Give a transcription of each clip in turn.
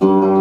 Mm-hmm.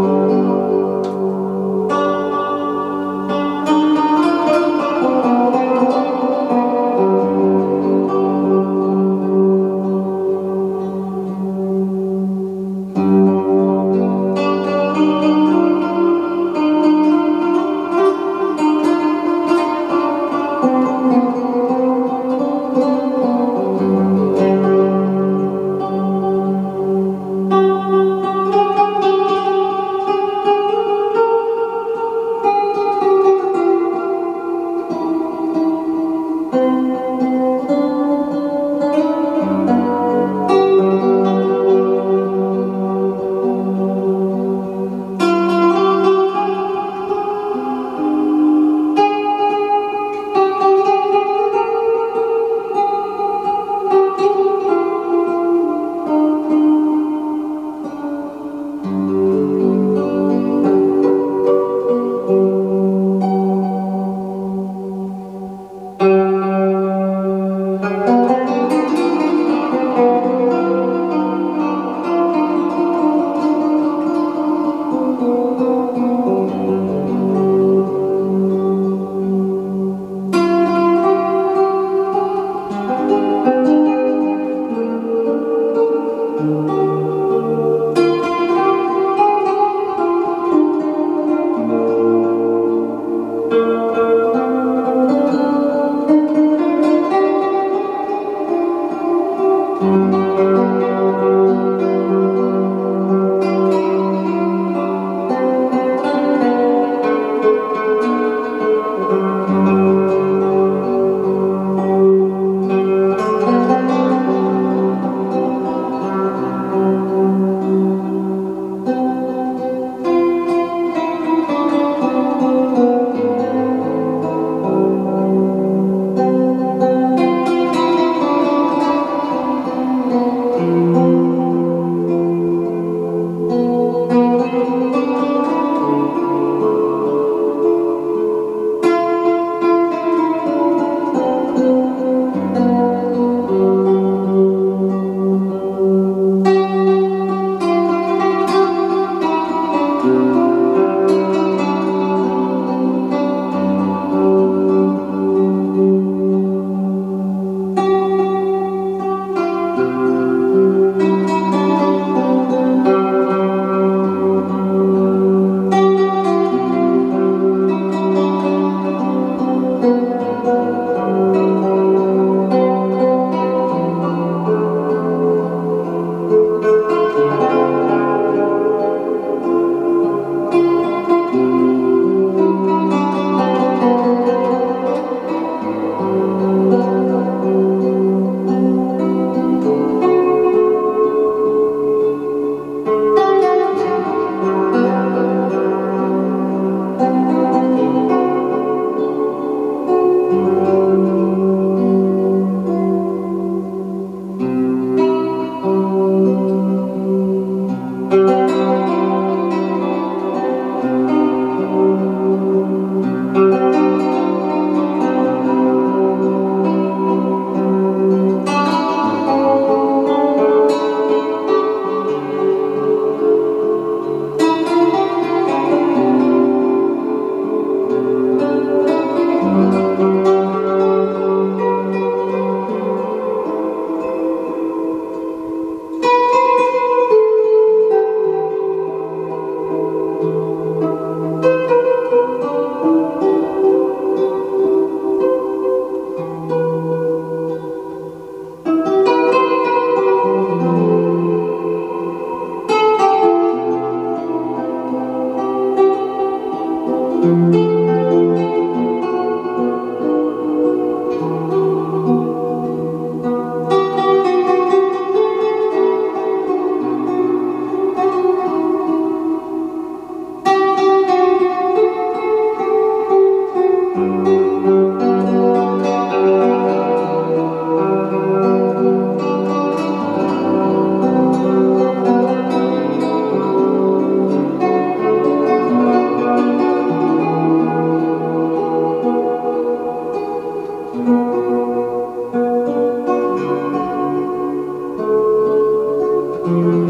you.